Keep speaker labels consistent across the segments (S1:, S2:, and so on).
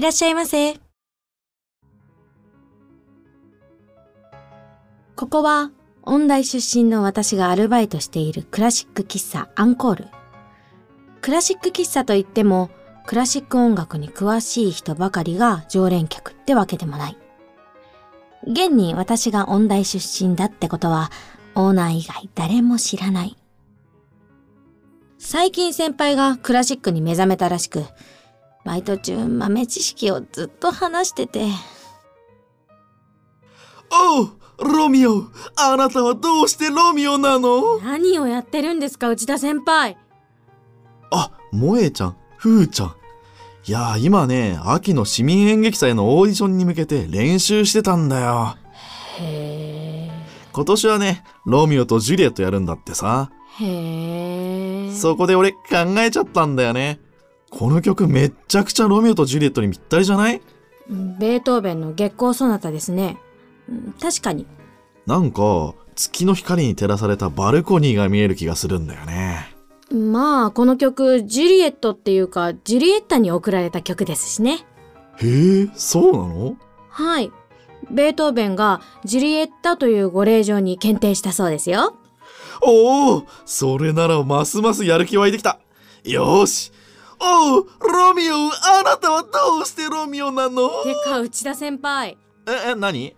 S1: いらっしゃいませ。ここは、音大出身の私がアルバイトしているクラシック喫茶アンコール。クラシック喫茶といっても、クラシック音楽に詳しい人ばかりが常連客ってわけでもない。現に私が音大出身だってことは、オーナー以外誰も知らない。最近先輩がクラシックに目覚めたらしく、バイト中豆知識をずっと話してて。
S2: おうロミオあなたはどうしてロミオなの？
S1: 何をやってるんですか内田先輩
S2: あ、萌えちゃん、ふーちゃん。いやー今ね、秋の市民演劇祭のオーディションに向けて練習してたんだよ。
S1: へ
S2: 今年はね、ロミオとジュリエットやるんだってさ。
S1: え。へえ。
S2: そこで俺考えちゃったんだよね。この曲めっちゃくちゃロミオとジュリエットにぴったりじゃない？
S1: ベートーベンの月光ソナタですね。うん確かに。
S2: なんか、月の光に照らされたバルコニーが見える気がするんだよね。
S1: まあ、この曲、ジュリエットっていうか、ジュリエッタに贈られた曲ですしね。
S2: へえ、そうなの？
S1: はい。ベートーベンがジュリエッタというご令状に検定したそうですよ。
S2: おおそれならますますやる気湧いてきたよーしおうロミオあなたはどうしてロミオなの？
S1: てか、内田先輩。
S2: え、え、何？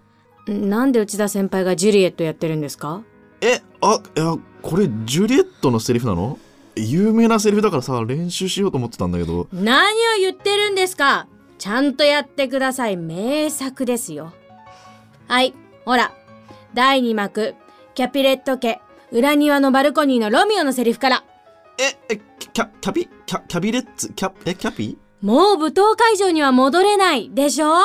S1: なんで内田先輩がジュリエットやってるんですか？
S2: え、あ、いや、これジュリエットのセリフなの？有名なセリフだからさ、練習しようと思ってたんだけど。
S1: 何を言ってるんですか？ちゃんとやってください。名作ですよ。はい、ほら。第2幕、キャピレット家、裏庭のバルコニーのロミオのセリフから。
S2: え、え、キャ、キャピ、キャ、キャビレッツ、キャ、え、キャピ
S1: もう舞踏会場には戻れないでしょ？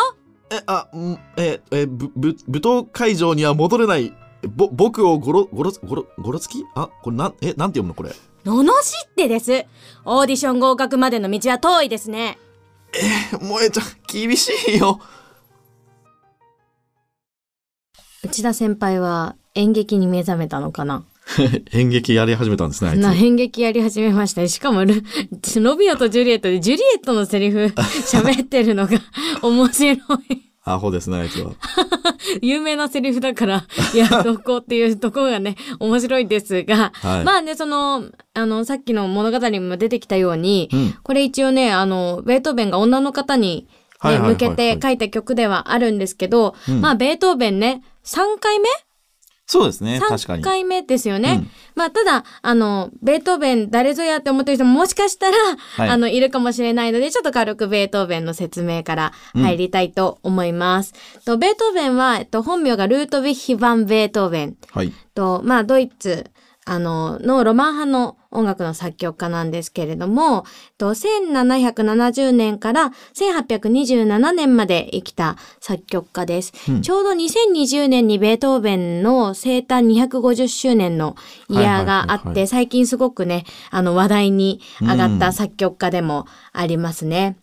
S2: え、あ、んえ、え、ぶ、ぶ、舞踏会場には戻れない。ぼ、僕をごろ、ごろ、ごろ、ごろつき？あ、これなん、え、なんて読むのこれ？
S1: 罵ってです。オーディション合格までの道は遠いですね。
S2: 萌えちゃん、厳しいよ。
S1: 内田先輩は演劇に目覚めたのかな？
S2: 演劇やり始めたんですね。
S1: な演劇やり始めましたねしかもルロビオとジュリエットでジュリエットのセリフ 喋ってるのが面白い。
S2: アホですね、あいつは。
S1: 有名なセリフだから、いや、どこっていうところがね、面白いですが、
S2: はい
S1: まあね、その、あの、さっきの物語にも出てきたように、
S2: うん。
S1: これ一応ね、あの、ベートーベンが女の方に、ね、向けて書いた曲ではあるんですけど、
S2: うん
S1: まあ、ベートーベンね、3回目
S2: そうですね、確か
S1: ?3
S2: に。
S1: 回目ですよね。
S2: うん
S1: まあ、ただ、あの、ベートーベン誰ぞやって思ってる人ももしかしたら、
S2: い
S1: あの、いるかもしれないので、ちょっと軽くベートーベンの説明から入りたいと思います。とベートーベンは、えっと、本名がルートヴィッヒ・ヴァン・ベートーベン
S2: はい。
S1: と、まあ、ドイツ、あの、のロマン派の音楽の作曲家なんですけれども、と1770年から1827年まで生きた作曲家です。
S2: うん
S1: ちょうど2020年にベートーベンの生誕250周年のイヤーがあって、最近すごくね、あの話題に上がっ
S2: うん
S1: た作曲家でもありますね。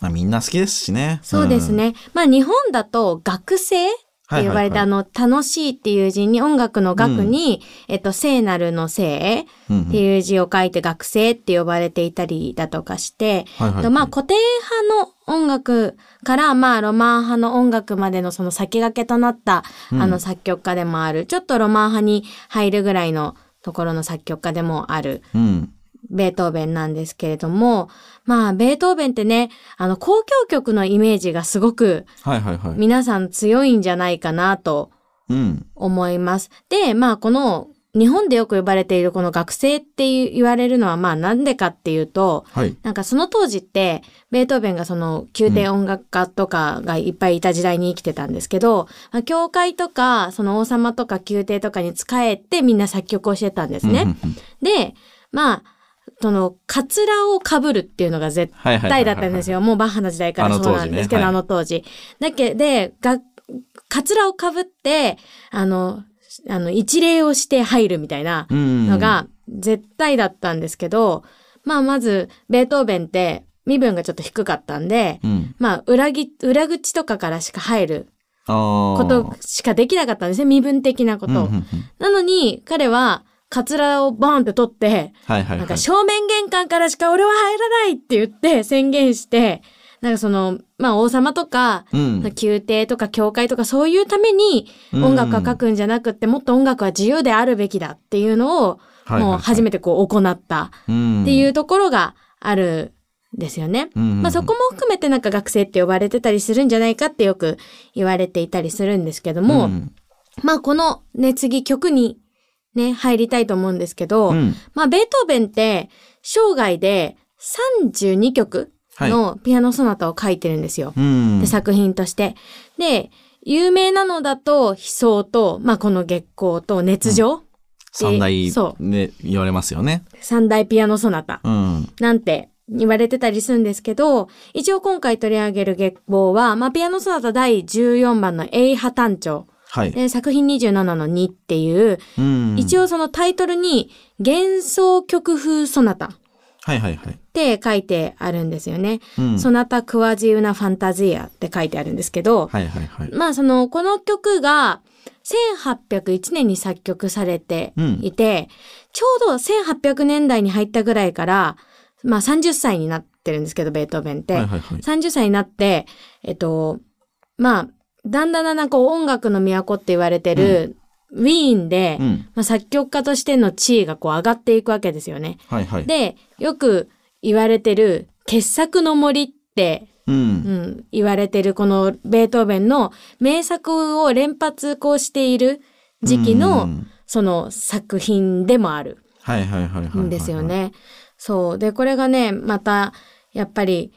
S2: まあ、みんな好きですしね。
S1: そうですね。まあ日本だと学生って呼ばれて、あの、楽しいっていう字に音楽の楽に、えっと、聖なるの聖
S2: うん。うん。
S1: っていう字を書いて学生って呼ばれていたりだとかして、
S2: はいはいはい。
S1: とまあ古典派の音楽からまあロマン派の音楽までのその先駆けとなった、
S2: うん。
S1: あの作曲家でもある、ちょっとロマン派に入るぐらいのところの作曲家でもある。
S2: うん。
S1: ベートーベンなんですけれども、まあベートーベンってね、あの交響曲のイメージがすごく
S2: はいはいはい。
S1: 皆さん強いんじゃないかなと
S2: うん。
S1: 思います。で、まあこの日本でよく呼ばれているこの学生って言われるのはまあなんでかっていうと、
S2: はい。
S1: なんかその当時ってベートーベンがその宮廷音楽家とかがいっぱいいた時代に生きてたんですけど、まあ、教会とかその王様とか宮廷とかに仕えてみんな作曲をしてたんですね。
S2: うんうんうん
S1: で、まあ、その、カツラを被るっていうのが絶
S2: はいはいはいはい
S1: 対だったんですよ。もうバッハの時代からそうなんですけど、あ
S2: あ
S1: の当時。だけで、が、カツラを被って、あの、あの、一礼をして入るみたいな
S2: うん
S1: のが絶対だったんですけど、まあまず、ベートーベンって身分がちょっと低かったんで、
S2: うん。
S1: まあ、裏ぎ、裏口とかからしか入ることしかできなかったんですね。身分的なことを。
S2: うんうんうん
S1: なのに、彼は、カツラをバーンって取って、
S2: はいはいはい。
S1: なんか正面玄関からしか俺は入らないって言って宣言して、なんかその、まあ王様とか、
S2: うん。
S1: 宮廷とか教会とかそういうために音楽は書くんじゃなくって、もっと音楽は自由であるべきだっていうのを、もう初めてこう行った。
S2: て
S1: っていうところがあるんですよね。
S2: うん、
S1: まあそこも含めてなんか学生って呼ばれてたりするんじゃないかってよく言われていたりするんですけども、
S2: ん。
S1: まあこのね、次曲にね、入りたいと思うんですけど、
S2: うん
S1: まあベートーベンって生涯で32曲のピアノソナタを書いてるんですよ。
S2: うん
S1: で作品として。で、有名なのだと、悲壮と、まあこの月光と熱情、
S2: 三大
S1: そう
S2: ね言われますよね。
S1: 三大ピアノソナタ
S2: うん。
S1: なんて言われてたりするんですけど、一応今回取り上げる月光は、まあピアノソナタ第14番のエイハ単調。
S2: はい。
S1: で、作品27の2っていう、
S2: うん。
S1: 一応そのタイトルに幻想曲風ソナタっ
S2: はいはいはい。
S1: て書いてあるんですよね。
S2: うん。
S1: ソナタクワジウナファンタジアって書いてあるんですけど、
S2: はいはいはい。
S1: まあその、この曲が1801年に作曲されていて、ちょうど1800年代に入ったぐらいから、まあ30歳になってるんですけど、ベートーベンって。
S2: はいはいはい。
S1: 30歳になって、えっと、まあ、だんだんだんだんこう音楽の都って言われてる、ウィーンで、
S2: うん。
S1: まあ、作曲家としての地位がこう上がっていくわけですよね。
S2: はいはい。
S1: で、よく言われてる傑作の森って、
S2: う。
S1: うんん、言われてるこのベートーベンの名作を連発こうしている時期
S2: う
S1: の
S2: ん
S1: その作品でもある。んですよ。ね。そう。で、これがね、またやっぱり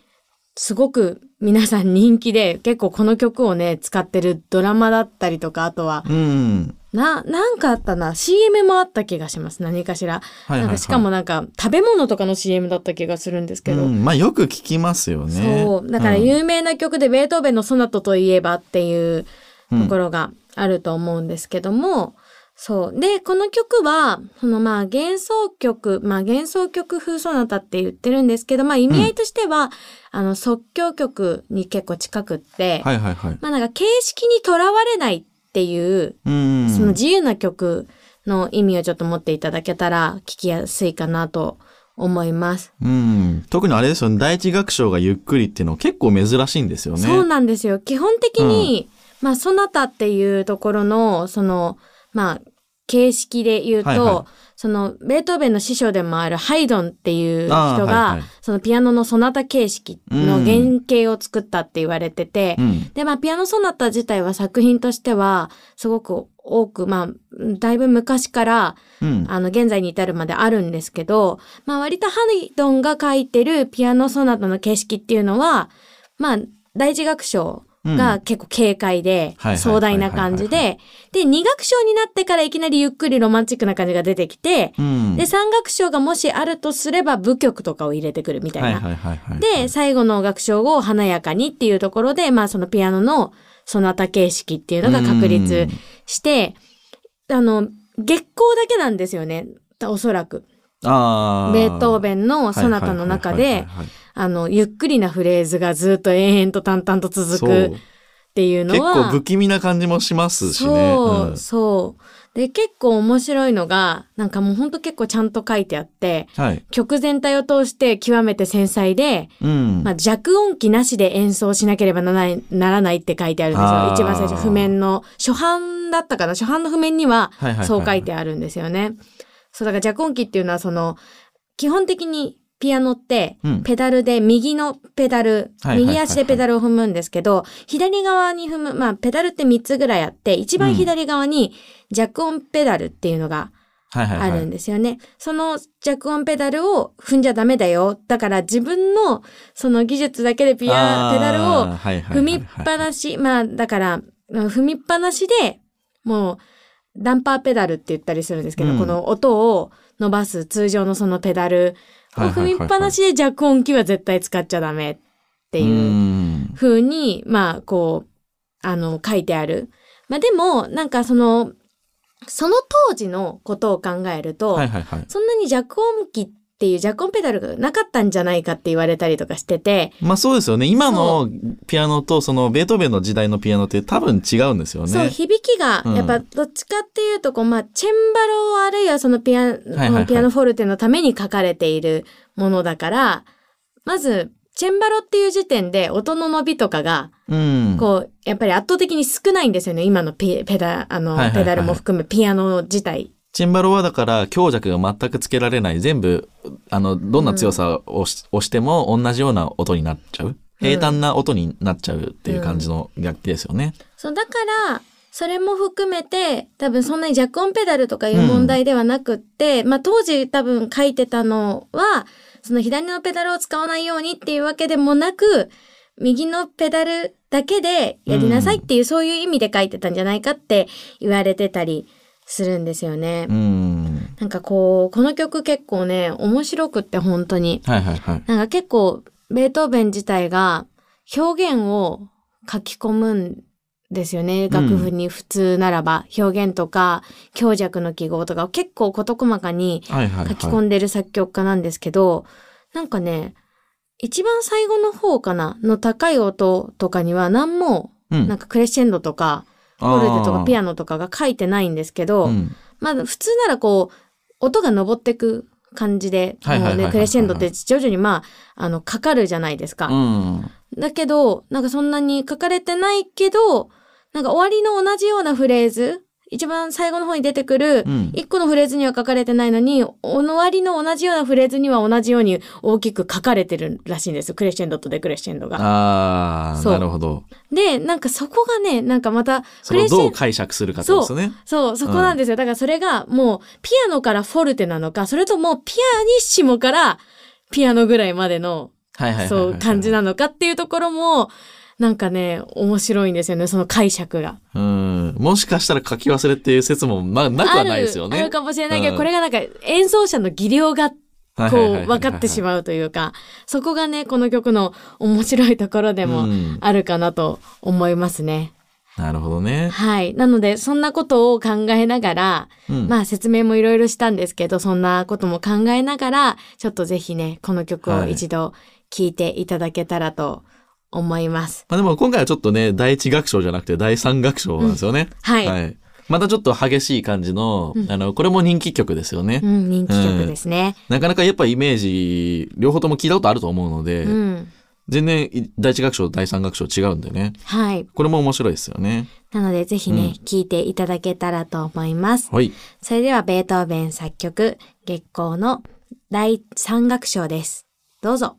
S1: すごく皆さん人気で結構この曲をね、使ってるドラマだったりとか、あとは
S2: うん。
S1: な、なんかあったな。CM もあった気がします。何かしら。
S2: はいはいはい
S1: なんかしかもなんか食べ物とかの CM だった気がするんですけど。
S2: うん、まあよく聞きますよね。
S1: そう。だから
S2: うん
S1: 有名な曲でベートーベンのソナトといえばっていうところがあると思うんですけども、そう。で、この曲は、そのまあ幻想曲、まあ幻想曲風ソナタって言ってるんですけど、まあ意味合いとしては、あの即興曲に結構近くって、
S2: はいはいはい。
S1: まあなんか形式にとらわれないっていう
S2: うん。
S1: その自由な曲の意味をちょっと持っていただけたら聞きやすいかなと思います。
S2: うん。特にあれですよね。第一楽章がゆっくりっていうの結構珍しいんですよね。
S1: そうなんですよ。基本的に、まあ、ソナタっていうところの、その、まあ、形式で言うと、
S2: はいはい
S1: その、ベートーベンの師匠でもあるハイドンっていう人が、
S2: はいはい
S1: そのピアノのソナタ形式の原型を作ったって言われてて、
S2: うん。
S1: で、まあ、ピアノソナタ自体は作品としては、すごく多く、まあ、だいぶ昔から、
S2: うん。
S1: あの、現在に至るまであるんですけど、まあ割とハイドンが書いてるピアノソナタの形式っていうのは、まあ、第一楽章が結構軽快で壮大な感じで、で、二楽章になってからいきなりゆっくりロマンチックな感じが出てきて、
S2: うん。
S1: で、三楽章がもしあるとすれば舞曲とかを入れてくるみたいな。で、最後の楽章を華やかにっていうところで、まあそのピアノのソナタ形式っていうのが確立して、あの、月光だけなんですよね。おそらく。ベートーベンのソナタの中であの、ゆっくりなフレーズがずっと延々と淡々と続くっていうの
S2: 結
S1: は。
S2: 構不気味な感じもしますしね。
S1: そう、
S2: ん
S1: そう。で、結構面白いのが、なんかもうほんと結構ちゃんと書いてあって、
S2: はい。
S1: 曲全体を通して極めて繊細で、
S2: うん。
S1: まあ、弱音機なしで演奏しなければならないならないって書いてあるんですよ。一番最初、譜面の、初版だったかな？初版の譜面にはそう書いてあるんですよね。そう、だから弱音機っていうのはその、基本的にピアノって
S2: うん、
S1: ペダルで右のペダル、右足でペダルを踏むんですけど、左側に踏む、まあ、ペダルって3つぐらいあって、一番左側に弱音ペダルっていうのが。あるんですよね。その弱音ペダルを踏んじゃダメだよ。だから自分のその技術だけでピア、ペダルを踏みっぱなし、まあだから、まあ踏みっぱなしで、もう、ダンパーペダルって言ったりするんですけど、
S2: うん
S1: この音を伸ばす通常のそのペダル踏みっぱなしで弱音機は絶対使っちゃダメって
S2: う
S1: いうん風に、まあ、こう、あの、書いてある。まあでも、なんかその、その当時のことを考えると、
S2: はいはいはい。
S1: そんなに弱音機っていう弱音ペダルがなかったんじゃないかって言われたりとかしてて、
S2: まあそうですよね。今のピアノとそのベートーベンの時代のピアノって多分違うんですよね。
S1: そう、響きが
S2: うん、
S1: やっぱどっちかっていうと、こう、まあ、チェンバロあるいはそのピア、
S2: はいはい
S1: ピアノフォルテのために書かれているものだから、まず、チェンバロっていう時点で音の伸びとかが、
S2: うん。
S1: こう、やっぱり圧倒的に少ないんですよね。今のペペダ、あの、ペダルも含むピアノ自体。
S2: チェンバロはだから強弱が全くつけられない。全部、あの、どんな強さを押し,、押しても同じような音になっちゃう。平坦な音になっちゃうっていう感じの楽器ですよね。
S1: そう、だから、それも含めて、多分そんなに弱音ペダルとかいう問題ではなくって、まあ当時多分書いてたのは、その左のペダルを使わないようにっていうわけでもなく、右のペダルだけでやりなさいっていう、そういう意味で書いてたんじゃないかって言われてたりするんですよね。
S2: うん。
S1: なんかこう、この曲結構ね、面白くって本当に。
S2: はいはいはい。
S1: なんか結構、ベートーベン自体が表現を書き込むんですよね。楽譜に普通ならば、表現とか強弱の記号とかを結構事細かに
S2: はいはいはい。
S1: 書き込んでる作曲家なんですけど、なんかね、一番最後の方かな？の高い音とかには何も、
S2: うん
S1: なんかクレッシェンドとか、フォルテとかピ
S2: ア
S1: アノとかが書いてないんですけど、
S2: うん。
S1: まあ普通ならこう、音が登ってく感じで、もうね、クレッシェンドって徐々にまあ、あの、かかるじゃないですか。
S2: うん。
S1: だけど、なんかそんなに書かれてないけど、なんか終わりの同じようなフレーズ、一番最後の方に出てくる
S2: う、ん。
S1: 一個のフレーズには書かれてないのに、終わりの同じようなフレーズには同じように大きく書かれてるらしいんですよ。クレッシェンドとデクレッシェンドが。
S2: ああ、
S1: そう
S2: なるほど。
S1: で、なんかそこがね、なんかまた、クレッシェン
S2: どう解釈するかですよね。
S1: そう、そこなんですよ。だからそれがもうピアノからフォルテなのか、それともピアニッシモからピアノぐらいまでの。そう、感じなのかっていうところも、なんかね、面白いんですよね、その解釈が。
S2: うん。もしかしたら書き忘れっていう説も、まあ、なくはないですよね。
S1: あるあるかもしれないけど、
S2: うん
S1: これがなんか演奏者の技量が、こう、分かってしまうというか、そこがね、この曲の面白いところでも
S2: うん
S1: あるかなと思いますね。
S2: なるほどね。
S1: はい。なので、そんなことを考えながら、
S2: うん。
S1: まあ説明もいろいろしたんですけど、そんなことも考えながら、ちょっとぜひね、この曲を一度聴いていただけたらと思います。
S2: まあでも今回はちょっとね、第一楽章じゃなくて第三楽章なんですよね。
S1: はい。
S2: はい。またちょっと激しい感じの、
S1: うん
S2: あの、これも人気曲ですよね。
S1: うん、人気曲ですね。
S2: なかなかやっぱイメージ、両方とも聞いたことあると思うので、
S1: うん。
S2: 全然い第一楽章、第三楽章違うんでね。
S1: はい。
S2: これも面白いですよね。
S1: なので、ぜひね、聴いていただけたらと思います。
S2: はい。
S1: それでは、ベートーベン作曲、月光の第三楽章です。どうぞ。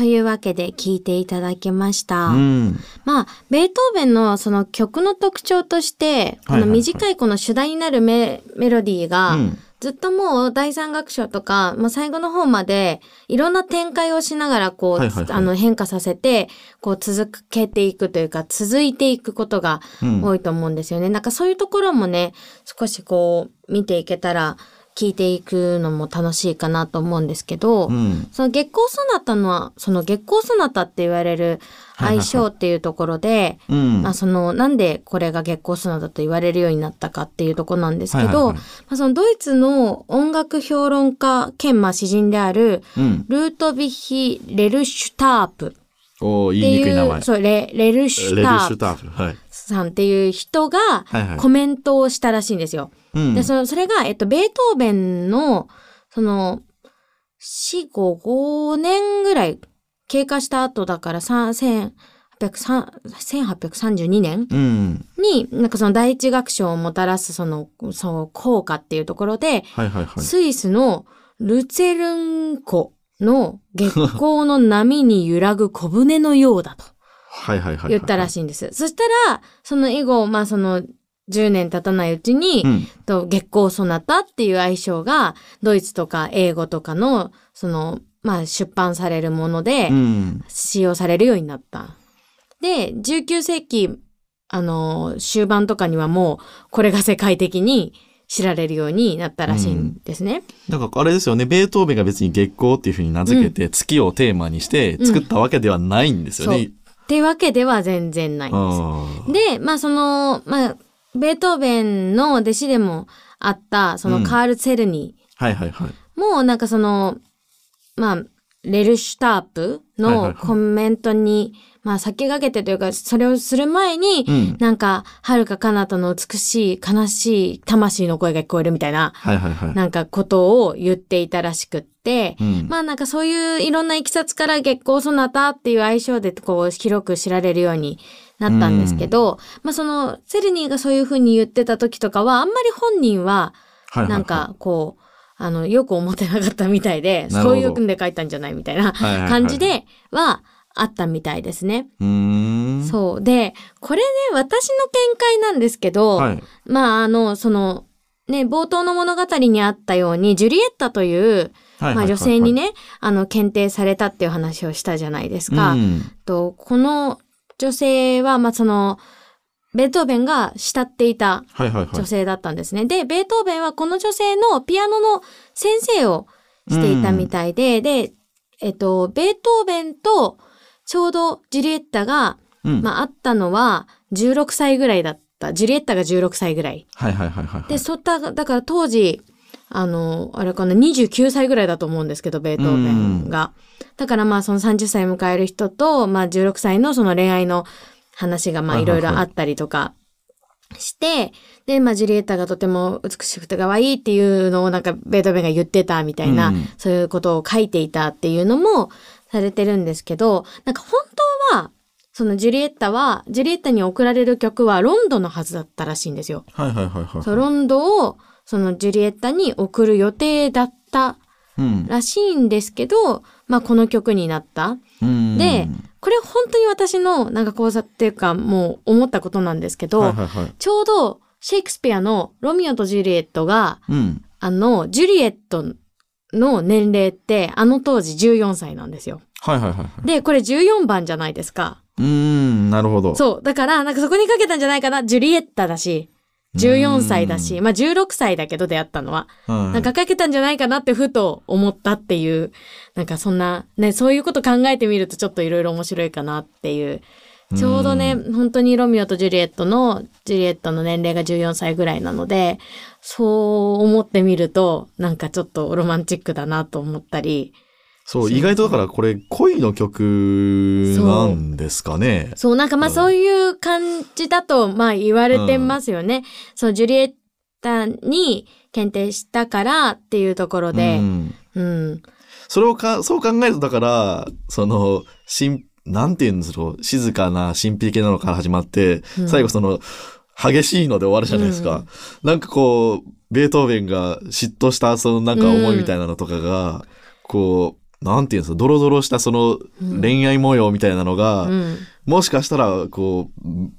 S1: というわけで聞いていただきました。
S2: うん。
S1: まあ、ベートーベンのその曲の特徴として、この短いこの主題になるメメロディーが、
S2: うん
S1: ずっともう第三楽章とか、まあ、最後の方までいろんな展開をしながらこう、
S2: はいはいはい
S1: あの変化させて、こう続けていくというか、続いていくことが
S2: うん
S1: 多いと思うんですよね。なんかそういうところもね、少しこう見ていけたら、聞いていくのも楽しいかなと思うんですけど、
S2: うん。
S1: その月光ソナタのは、その月光ソナタって言われる相性っていうところで、
S2: うん。
S1: まあそのなんでこれが月光ソナタと言われるようになったかっていうところなんですけど、
S2: はいはいはい
S1: まあそのドイツの音楽評論家兼まあ詩人である
S2: うん。
S1: ルートビヒ・レルシュタープって
S2: 言いにくい名前。
S1: いう、そうレレルシュタープ
S2: シュターフ。はい。
S1: さんっていう人が
S2: はいはい
S1: コメントをしたらしいんですよ。
S2: うん。
S1: で、その、それが、えっと、ベートーベンの、その、死後5年ぐらい経過した後だから、さ1832年
S2: うん。
S1: に、なんかその第一楽章をもたらすその、その効果っていうところで、
S2: はいはいはい。
S1: スイスのルツェルン湖の月光の波に揺らぐ小舟のようだと
S2: はいはいはい。
S1: 言ったら
S2: し
S1: しいんです。そしたら、その以後、まあその10年経たないうちに、
S2: うん。
S1: と月光ソナタっていう愛称がドイツとか英語とかのそのまあ出版されるもので
S2: うん。
S1: 使用されるようになった。で、19世紀あの終盤とかにはもうこれが世界的に知られるようになったらしいんですね。
S2: なんかあれですよね、ベートーベンが別に月光っていうふうに名付けて、月をテーマにして作ったわけではないんですよね。
S1: っていうわけでは全然ないんです。で、まあその、まあ、ベートーベンの弟子でもあった、そのカール・ツェルニー、
S2: はいはいはい。
S1: もうなんかその、まあ、レルシュタープの
S2: はいはいはい
S1: コメントに、まあ先駆けてというか、それをする前に、
S2: うん。
S1: なんか、遥か彼方の美しい、悲しい魂の声が聞こえるみたいな、
S2: はいはいはい。
S1: なんかことを言っていたらしくって、
S2: うん。
S1: まあなんかそういういろんないきさつから月光ソナタっていう愛称でこう広く知られるようになったんですけど、まあそのセルニーがそういうふうに言ってた時とかはあんまり本人はなんかこう、あの、よく思ってなかったみたいで、そういう訓で書いたんじゃないみたいな感じではあったみたいですね。そう。で、これね、私の見解なんですけど、
S2: はい。
S1: まああの、その、ね、冒頭の物語にあったように、ジュリエッタという、まあ女性に。ね、あの、検定されたっていう話をしたじゃないですか。
S2: うん。
S1: とこの女性は、まあその、ベートーベンが慕っていた。女性だったんですね。で、ベートーベンはこの女性のピアノの先生をしていたみたいで、で、えっと、ベートーベンとちょうどジュリエッタが、
S2: うん。
S1: まあ、会ったのは16歳ぐらいだった。ジュリエッタが16歳ぐらい。
S2: はいはいはいはいはい。
S1: で、そった、だから当時、あの、あれかな、29歳ぐらいだと思うんですけど、ベートーベンが。だからまあ、その30歳を迎える人と、まあ、16歳のその恋愛の話がまあ、いろいろあったりとかして、で、まあ、ジュリエッタがとても美しくて可愛いっていうのをなんか、ベートーベンが言ってたみたいな、
S2: うん
S1: そういうことを書いていたっていうのもされてるんですけど、なんか本当は、そのジュリエッタは、ジュリエッタに送られる曲はロンドのはずだったらしいんですよ。
S2: はいはいはいはい。
S1: そう、ロンドを、そのジュリエッタに送る予定だった
S2: うん。
S1: らしいんですけど、まあこの曲になった。
S2: うん
S1: で、これ本当に私のなんか講座っていうかもう思ったことなんですけど、
S2: はいはいはい。
S1: ちょうどシェイクスピアのロミオとジュリエットが、
S2: うん。
S1: あの、ジュリエットの年齢ってあの当時14歳なんですよ。
S2: はいはいはいはい。
S1: で、これ14番じゃないですか。
S2: うーん、なるほど。
S1: そう。だから、なんかそこにかけたんじゃないかな。ジュリエッタだし、14歳だし、まあ16歳だけど出会ったのは。
S2: はい。
S1: なんかかけたんじゃないかなってふと思ったっていう、なんかそんな、ね、そういうこと考えてみるとちょっといろいろ面白いかなっていう。ちょうどね、本当にロミオとジュリエットの、ジュリエットの年齢が14歳ぐらいなので、そう思ってみると、なんかちょっとロマンチックだなと思ったり、
S2: そう、意外とだからこれ恋の曲なんですかね。
S1: そう、なんかまあそういう感じだと、まあ言われてますよね。そう、ジュリエッタに検定したからっていうところで、
S2: うん。
S1: うん、
S2: それをか、そう考えるとだから、その、しん、なんて言うんですか、静かな神秘的なのから始まって、
S1: うん
S2: 最後その、激しいので終わるじゃないですか。なんかこう、ベートーベンが嫉妬したそのなんか思いみたいなのとかが、こう、なんていうんですか、ドロドロしたその恋愛模様みたいなのが、
S1: うん。
S2: もしかしたら、こう、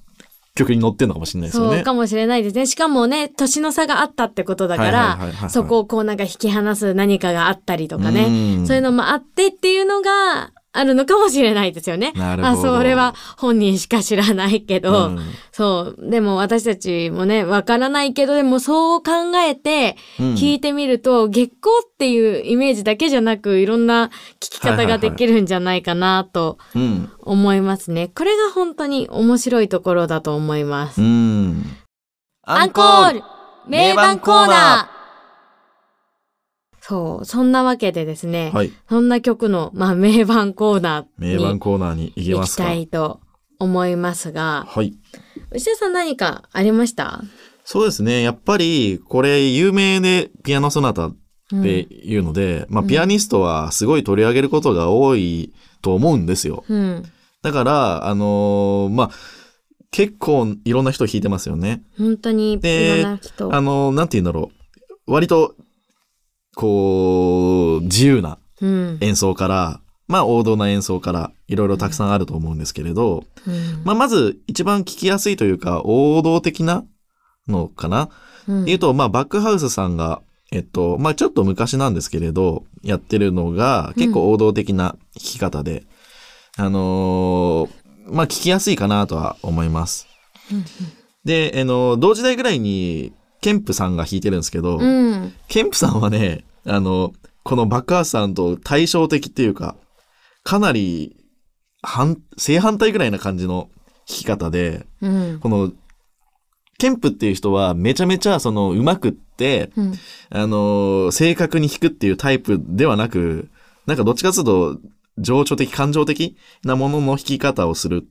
S2: 曲に乗ってんのかもしれないですよね。
S1: そうかもしれないですね。しかもね、年の差があったってことだからそこをこうなんか引き離す何かがあったりとかね。
S2: うん
S1: そういうのもあってっていうのがあるのかもしれないですよね。
S2: なるほど
S1: あ、それは本人しか知らないけど、
S2: うん
S1: そう。でも私たちもね、わからないけど、でもそう考えて
S2: うん
S1: 聞いてみると、月光っていうイメージだけじゃなく、いろんな聞き方ができるんじゃないかなと
S2: うん。
S1: 思いますね。これが本当に面白いところだと思います。
S2: うん。
S3: アンコール名盤コーナ
S1: そう。そんなわけでですね、
S2: はい。
S1: そんな曲の、まあ、名盤コーナー
S2: 名盤
S1: に
S2: コーナーに行き
S1: 行き
S2: ますか。
S1: たいと思いますが、
S2: はい。
S1: 内田さん何かありました？
S2: そうですね。やっぱり、これ、有名でピアノソナタっていうので、まあ、ピアニストはすごい取り上げることが多いと思うんですよ。
S1: うん。
S2: だから、あのーまあ、結構いろんな人弾いてますよね。
S1: 本当にい
S2: で。あのーなんて言うんだろう。割と、こう、自由な
S1: うん。
S2: 演奏から、まあ王道な演奏からいろいろたくさんあると思うんですけれど、
S1: うん。
S2: まあまず一番聞きやすいというか王道的なのかな、
S1: うん。
S2: 言うと、まあバックハウスさんが、えっと、まあちょっと昔なんですけれど、やってるのが結構王道的な弾き方で、あのーまあ聞きやすいかなとは思います。で、あの同時代ぐらいにケンプさんが弾いてるんですけど、
S1: うん。
S2: ケンプさんはね、あの、このバックハウスさんと対照的っていうか、かなり反、正反対ぐらいな感じの弾き方で、
S1: うん。
S2: この、ケンプっていう人はめちゃめちゃその上手くって、
S1: うん。
S2: あの、正確に弾くっていうタイプではなく、なんかどっちかというと、情緒的、感情的なものの弾き方をする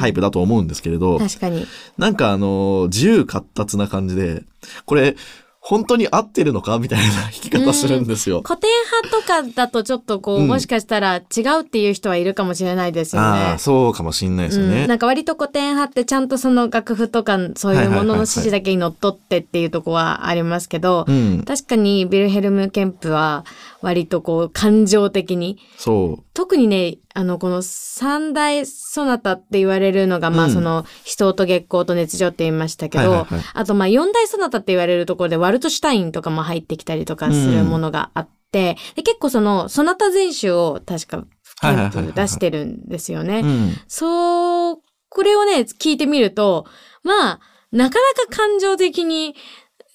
S2: タイプだと思うんですけれど、
S1: 確かに。
S2: なんかあの、自由闊達な感じで、これ、本当に合ってるのかみたいな弾き方するんですよ。
S1: 古典派とかだとちょっとこう、
S2: うん
S1: もしかしたら違うっていう人はいるかもしれないですよ
S2: あ
S1: ね
S2: あ、。そうかもしんないですよね。
S1: うん、なんか割と古典派ってちゃんとその楽譜とかそういうものの指示だけにのっとってっていうとこはありますけど、
S2: うん、
S1: 確かにビルヘルム・ケンプは割とこう感情的に
S2: そう。
S1: 特にねあのこの三大ソナタって言われるのが、まあ
S2: うん
S1: その死闘と月光と熱情って言いましたけど、
S2: はいはいはい
S1: あとまあ四大ソナタって言われるところでワルトシュタインとかも入ってきたりとかするものがあって、で結構そのソナタ全集を確か出してるんですよね。
S2: うん。
S1: そう、これをね、聞いてみると、まあ、なかなか感情的に、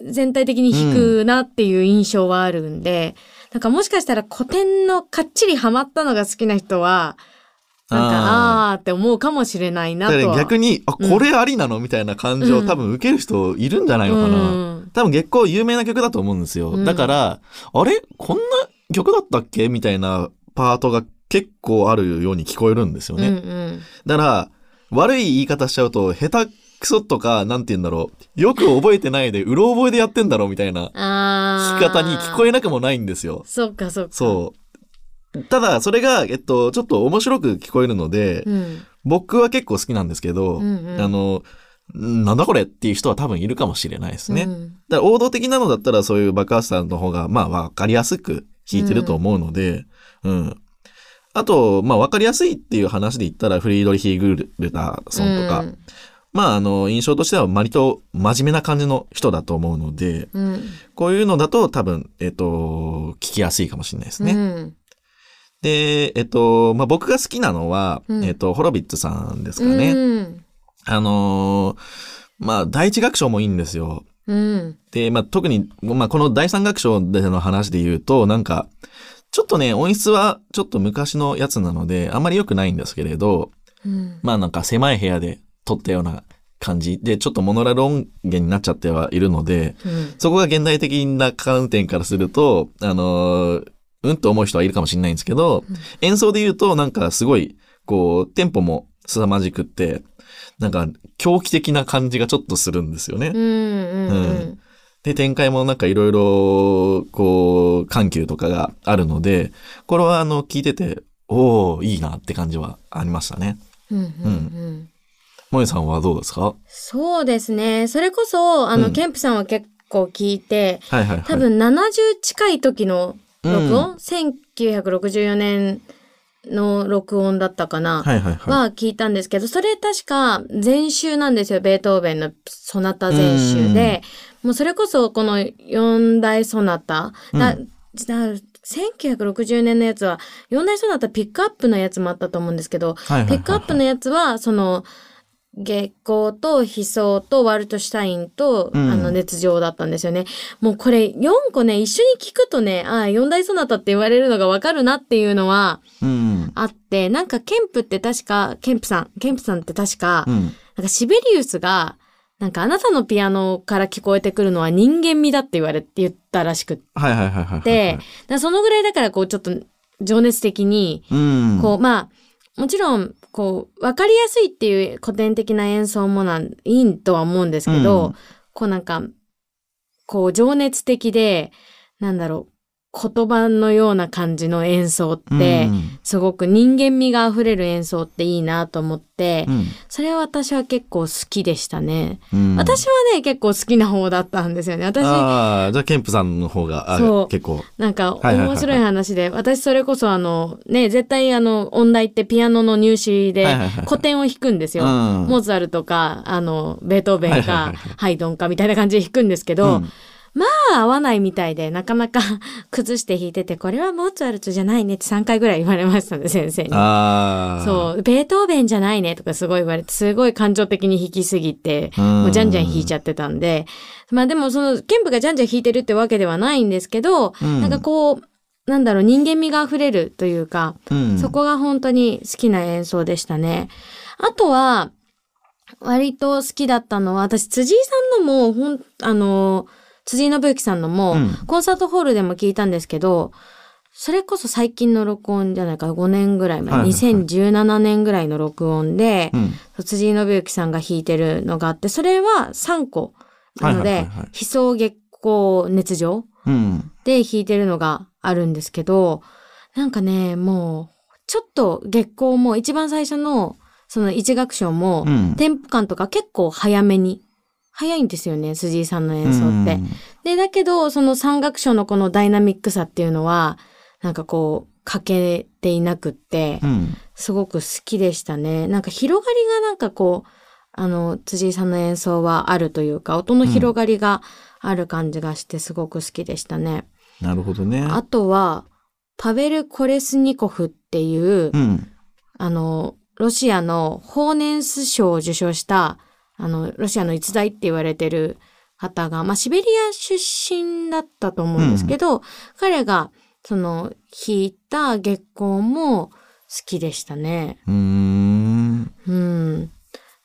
S1: 全体的に弾くなっていう印象はあるんで、なんかもしかしたら古典のかっちりハマったのが好きな人は、なんか、
S2: あ
S1: あーって思うかもしれないな
S2: だ
S1: と
S2: 逆に、あ、
S1: うん
S2: これありなのみたいな感情、
S1: うん
S2: 多分受ける人いるんじゃないのかな。
S1: うん
S2: 多分結構有名な曲だと思うんですよ。
S1: うん
S2: だから、あれ？こんな曲だったっけみたいなパートが結構あるように聞こえるんですよ
S1: うん
S2: ね。
S1: うん。
S2: だから、悪い言い方しちゃうと、下手くそとか、なんて言うんだろう。よく覚えてないで、うろ覚えでやってんだろうみたいな。聞き方に聞こえなくもないんですよ。
S1: そっかそっか。
S2: そう。ただ、それが、えっと、ちょっと面白く聞こえるので、
S1: うん。
S2: 僕は結構好きなんですけど、
S1: うんうん
S2: あの、んなんだこれっていう人は多分いるかもしれないですね。
S1: うん
S2: だから王道的なのだったらそういうバカースさんの方が、まあわかりやすく弾いてると思うので、うん。あと、まあわかりやすいっていう話で言ったらフリードリヒ・グルターソンとか、
S1: うん
S2: まああの、印象としては割と真面目な感じの人だと思うので、
S1: うん。
S2: こういうのだと多分、えっと、聞きやすいかもしれないですね。
S1: うん
S2: で、えっと、まあ僕が好きなのは、
S1: うん
S2: えっと、ホロビッツさんですかね。
S1: うん。
S2: あのーまあ第一楽章もいいんですよ。
S1: うん。
S2: で、まあ、特に、まあ、この第三楽章での話で言うと、なんか、ちょっとね、音質はちょっと昔のやつなので、あんまり良くないんですけれど、
S1: うん。
S2: まあなんか狭い部屋で撮ったような感じで、ちょっとモノラル音源になっちゃってはいるので、
S1: うん。
S2: そこが現代的な観点からすると、あのーうんと思う人はいるかもしれないんですけど、演奏で言うとなんかすごい、こう、テンポも凄まじくって、なんか狂気的な感じがちょっとするんですよね。
S1: うん。うん。
S2: で、展開もなんかいろいろ、こう、緩急とかがあるので、これはあの、聞いてて、おおいいなって感じはありましたね。
S1: うん。うん。
S2: 萌えさんはどうですか？
S1: そうですね。それこそ、あの、
S2: うん
S1: ケンプさんは結構聞いて、
S2: はいはいはい。
S1: 多分70近い時の録音、1964年の録音だったかな、
S2: はいはいはい。
S1: は聞いたんですけど、それ確か全集なんですよ。ベートーベンのソナタ全集で。もうそれこそこの四大ソナタ。だ
S2: う
S1: だ1960年のやつは、四大ソナタピックアップのやつもあったと思うんですけど、
S2: はいはいはいはい
S1: ピックアップのやつは、その、月光と悲壮とワルトシュタインと、
S2: うん
S1: あの熱情だったんですよね。もうこれ4個ね、一緒に聞くとね、ああ、四大ソナタって言われるのがわかるなっていうのは
S2: うん。
S1: あって、なんかケンプって確か、ケンプさん、ケンプさんって確か、
S2: うん。
S1: なんかシベリウスが、なんかあなたのピアノから聞こえてくるのは人間味だって言われて言ったらしくっ
S2: はいはいはいはいはい。
S1: て、だからそのぐらいだからこうちょっと情熱的に、
S2: うん。
S1: こう、まあ、もちろん、こう、わかりやすいっていう古典的な演奏もなん、いいとは思うんですけど、
S2: うん。
S1: こうなんか、こう、情熱的で、なんだろう、言葉のような感じの演奏って、
S2: うん。
S1: すごく人間味が溢れる演奏っていいなと思って、
S2: うん。
S1: それは私は結構好きでしたね。
S2: うん。
S1: 私はね、結構好きな方だったんですよね。私、
S2: ああ、じゃあ、ケンプさんの方が、あ
S1: そう。
S2: 結構。
S1: なんか面白い話で、私それこそあの、ね、絶対あの、音大ってピアノの入試で古典を弾くんですよ。
S2: うん。
S1: モーツァルトか、あの、ベートーベンかハイドンかみたいな感じで弾くんですけど、
S2: うん
S1: まあ合わないみたいで、なかなか 崩して弾いてて、これはモーツァルトじゃないねって3回ぐらい言われましたね、先生に。そう、ベートーベンじゃないねとかすごい言われて、すごい感情的に弾きすぎて、
S2: うん。
S1: もうじゃんじゃん弾いちゃってたんで、まあでもその、ケンプがじゃんじゃん弾いてるってわけではないんですけど、
S2: うん。
S1: なんかこう、なんだろう、人間味が溢れるというか、
S2: うん。
S1: そこが本当に好きな演奏でしたね。あとは、割と好きだったのは、私、辻井さんのも、ほん、あの、辻井信之さんのも、
S2: うん
S1: コンサートホールでも聞いたんですけど、それこそ最近の録音じゃないか、5年ぐらい前、
S2: はいはいはい
S1: 2017年ぐらいの録音で、
S2: うん。
S1: 辻井信之さんが弾いてるのがあって、それは3個なので、
S2: はいはいはいはい
S1: 悲壮月光熱情
S2: うん。
S1: で弾いてるのがあるんですけど、なんかね、もう、ちょっと月光も一番最初のその一楽章も、
S2: うん。
S1: テンポ感とか結構早めに、早いんですよね、辻井さんの演奏って。
S2: うん
S1: で、だけど、その三楽章のこのダイナミックさっていうのは、なんかこう、欠けていなくって
S2: う、ん。
S1: すごく好きでしたね。なんか広がりがなんかこう、あの、辻井さんの演奏はあるというか、音の広がりがある感じがしてすごく好きでしたね。
S2: なるほどね。
S1: あとは、パベル・コレスニコフっていう、
S2: うん。
S1: あの、ロシアのホーネンス賞を受賞した、あの、ロシアの逸材って言われてる方が、まあ、シベリア出身だったと思うんですけど、彼が、その、弾いた月光も好きでしたね。
S2: うーん。
S1: うん。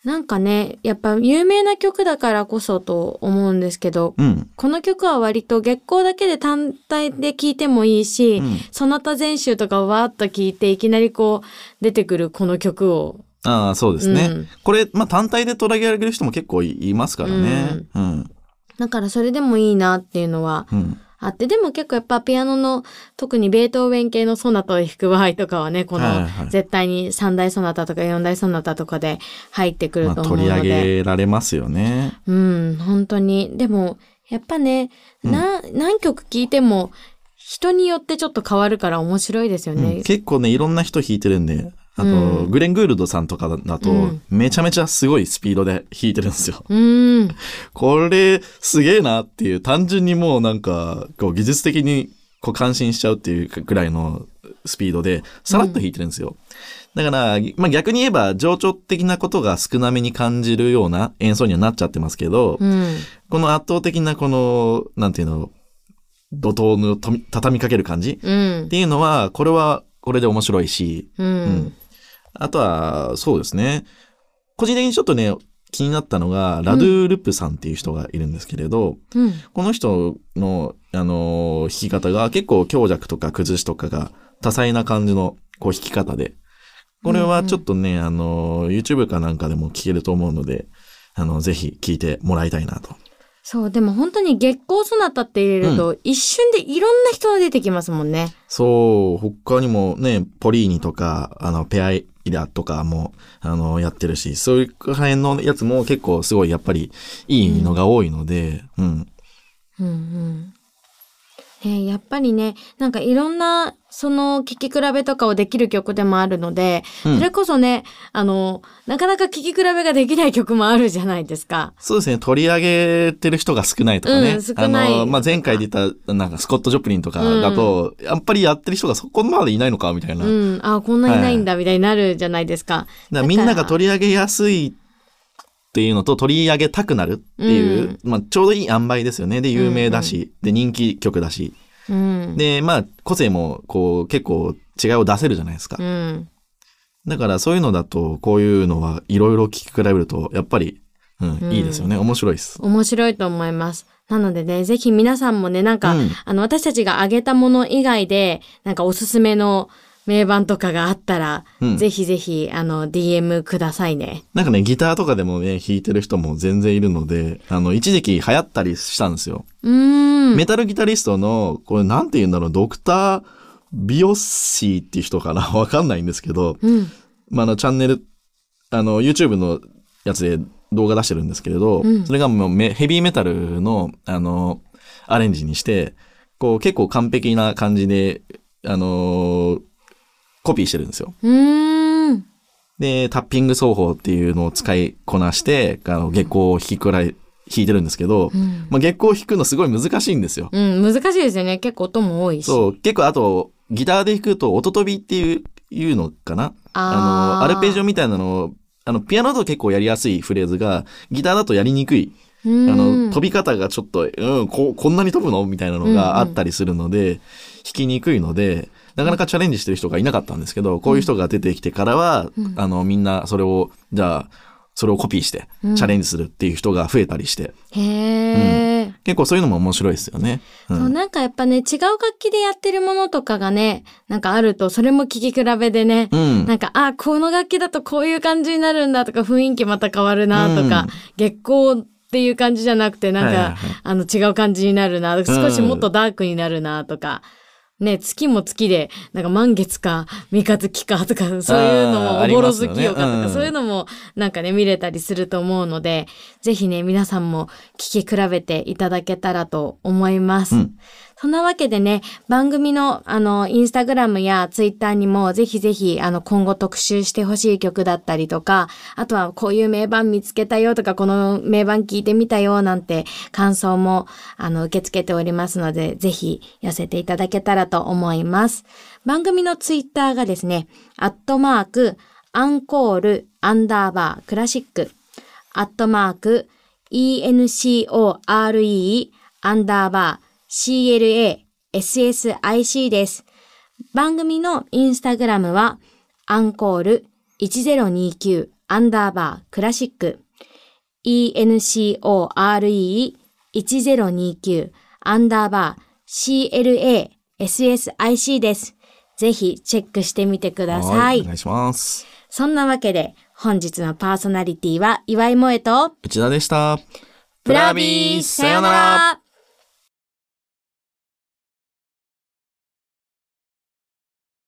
S1: なんかね、やっぱ有名な曲だからこそと思うんですけど、
S2: うん。
S1: この曲は割と月光だけで単体で聴いてもいいし、
S2: うん
S1: その他全集とかをわーっと聴いていきなりこう出てくるこの曲を。
S2: ああ、そうですね。
S1: うん
S2: これ、まあ、単体で取り上げる人も結構いいますからね。うん。
S1: だからそれでもいいなっていうのは
S2: うん。
S1: あって、でも結構やっぱピアノの特にベートーベン系のソナタを弾く場合とかはね、この絶対に三大ソナタとか四大ソナタとかで入ってく
S2: まあ、
S1: ると思う
S2: 取り
S1: ので。
S2: 上げられますよね。
S1: うん、本当に。でも、やっぱね、な、何曲聴いても、人によってちょっと変わるから面白いですよ
S2: うん
S1: ね。
S2: 結構ね、いろんな人弾いてるんで、あと、
S1: うん
S2: グレン・グールドさんとかだと、
S1: うん
S2: めちゃめちゃすごいスピードで弾いてるんですよ。
S1: うん。
S2: これ、すげえなっていう、単純にもうなんか、こう、技術的に、こう、感心しちゃうっていうくらいのスピードで、さらっと弾いてるんですよ。だから、まあ逆に言えば、情緒的なことが少なめに感じるような演奏にはなっちゃってますけど、
S1: うん。
S2: この圧倒的なこの、なんていうの、怒涛の畳みかける感じ
S1: うん
S2: っ。ていうのは、これは、これで面白いし、
S1: う
S2: うん
S1: ん。
S2: あとは、そうですね。個人的にちょっとね、気になったのが、ラドゥ・ルップさんっていう人がいるんですけれど、
S1: うん。
S2: この人の、あのー弾き方が結構強弱とか崩しとかが多彩な感じのこう弾き方で、これはちょっとね、あのー YouTube かなんかでも聴けると思うので、あの、ぜひ聴いてもらいたいなと。
S1: そう、でも本当に月光ソナタって入れると、一瞬でいろんな人が出てきますもんね。
S2: そう、他にもね、ポリーニとか、あの、ペアイラとかも、あの、やってるし、そういう辺のやつも結構すごいやっぱりいいのが多いので、うん。
S1: うんうん。えーやっぱりね、なんかいろんな、その、聴き比べとかをできる曲でもあるので、
S2: うん
S1: それこそね、あの、なかなか聴き比べができない曲もあるじゃないですか。
S2: そうですね。取り上げてる人が少ないとかね。
S1: うん少ない
S2: あの、まあ、前回で言った、なんかスコット・ジョプリンとかだと、やっぱりやってる人がそこまでいないのかみたいな。
S1: うん。あ、こんないないんだ、みたいになるじゃないですか。
S2: だからみんなが取り上げやすいっていうのと取り上げたくなるっていう、まあ、ちょうどいい塩梅ですよね。で、有名だし、で、人気曲だし。
S1: うん。
S2: で、まあ、個性も、こう、結構違いを出せるじゃないですか。
S1: うん。
S2: だから、そういうのだと、こういうのはいろいろ聞き比べると、やっぱり、うん、
S1: うん
S2: いいですよね。面白いです。
S1: 面白いと思います。なのでね、ぜひ皆さんもね、なんか、
S2: うん
S1: あの、私たちが挙げたもの以外で、なんかおすすめの名盤とかがあったら、
S2: うん
S1: ぜひぜひ、あの、DM くださいね。
S2: なんかね、ギターとかでもね、弾いてる人も全然いるので、あの、一時期流行ったりしたんですよ。
S1: うーん。
S2: メタルギタリストの、これなんて言うんだろう、ドクター・ビオッシーっていう人かな？わかんないんですけど、
S1: うん。
S2: まあ、あの、チャンネル、あの、YouTube のやつで動画出してるんですけれど、
S1: うん
S2: それがもうメヘビーメタルの、あの、アレンジにして、こう、結構完璧な感じで、あのコピーしてるんですよ。で、タッピング奏法っていうのを使いこなして、あの、月光を弾きくらい、弾いてるんですけど、
S1: うん。
S2: まあ、月光を弾くのすごい難しいんですよ。
S1: うん、難しいですよね。結構音も多いし。
S2: そう、結構あと、ギターで弾くと音飛びっていう、いうのかな？あの、アルペジオみたいなのを、あの、ピアノだと結構やりやすいフレーズが、ギターだとやりにくい。
S1: あ
S2: あの、飛び方がちょっと、うん、こ、こんなに飛ぶの？みたいなのがあったりするので、弾きにくいので、なかなかチャレンジしてる人がいなかったんですけど、こういう人が出てきてからは、
S1: うん。
S2: あの、みんなそれを、じゃあ、それをコピーして、
S1: うん。
S2: チャレンジするっていう人が増えたりして、
S1: へえ、
S2: 結構そういうのも面白いですよね。うん。
S1: そう、なんかやっぱね、違う楽器でやってるものとかがね、なんかあると、それも聴き比べでね、
S2: うん。
S1: なんか、あ、この楽器だとこういう感じになるんだとか、雰囲気また変わるなとか、
S2: うん。
S1: 月光っていう感じじゃなくて、なんか、
S2: はいはいはい。
S1: あの、違う感じになるな、少しもっとダークになるなとか、ね、月も月で、なんか満月か、三日月かとか、そういうのも、おぼろ月よかとか、
S2: うん。
S1: そういうのも、なんかね、見れたりすると思うので、ぜひね、皆さんも聞き比べていただけたらと思います。
S2: うん
S1: そんなわけでね、番組の、あの、インスタグラムやツイッターにも、ぜひぜひ、あの、今後特集してほしい曲だったりとか、あとは、こういう名盤見つけたよとか、この名盤聞いてみたよなんて、感想も、あの、受け付けておりますので、ぜひ、寄せていただけたらと思います。番組のツイッターがですね、アットマーク、アンコール、アンダーバー、クラシック、アットマーク、ENCORE、アンダーバー、CLA、SSIC です。番組のインスタグラムは、アンコール1029アンダーバークラシック、ENCORE 1029アンダーバー CLA、SSIC です。ぜひチェックしてみてください。
S2: お願いします。
S1: そんなわけで、本日のパーソナリティは岩井萌と、
S2: 内田でした。
S1: ブラビーさよなら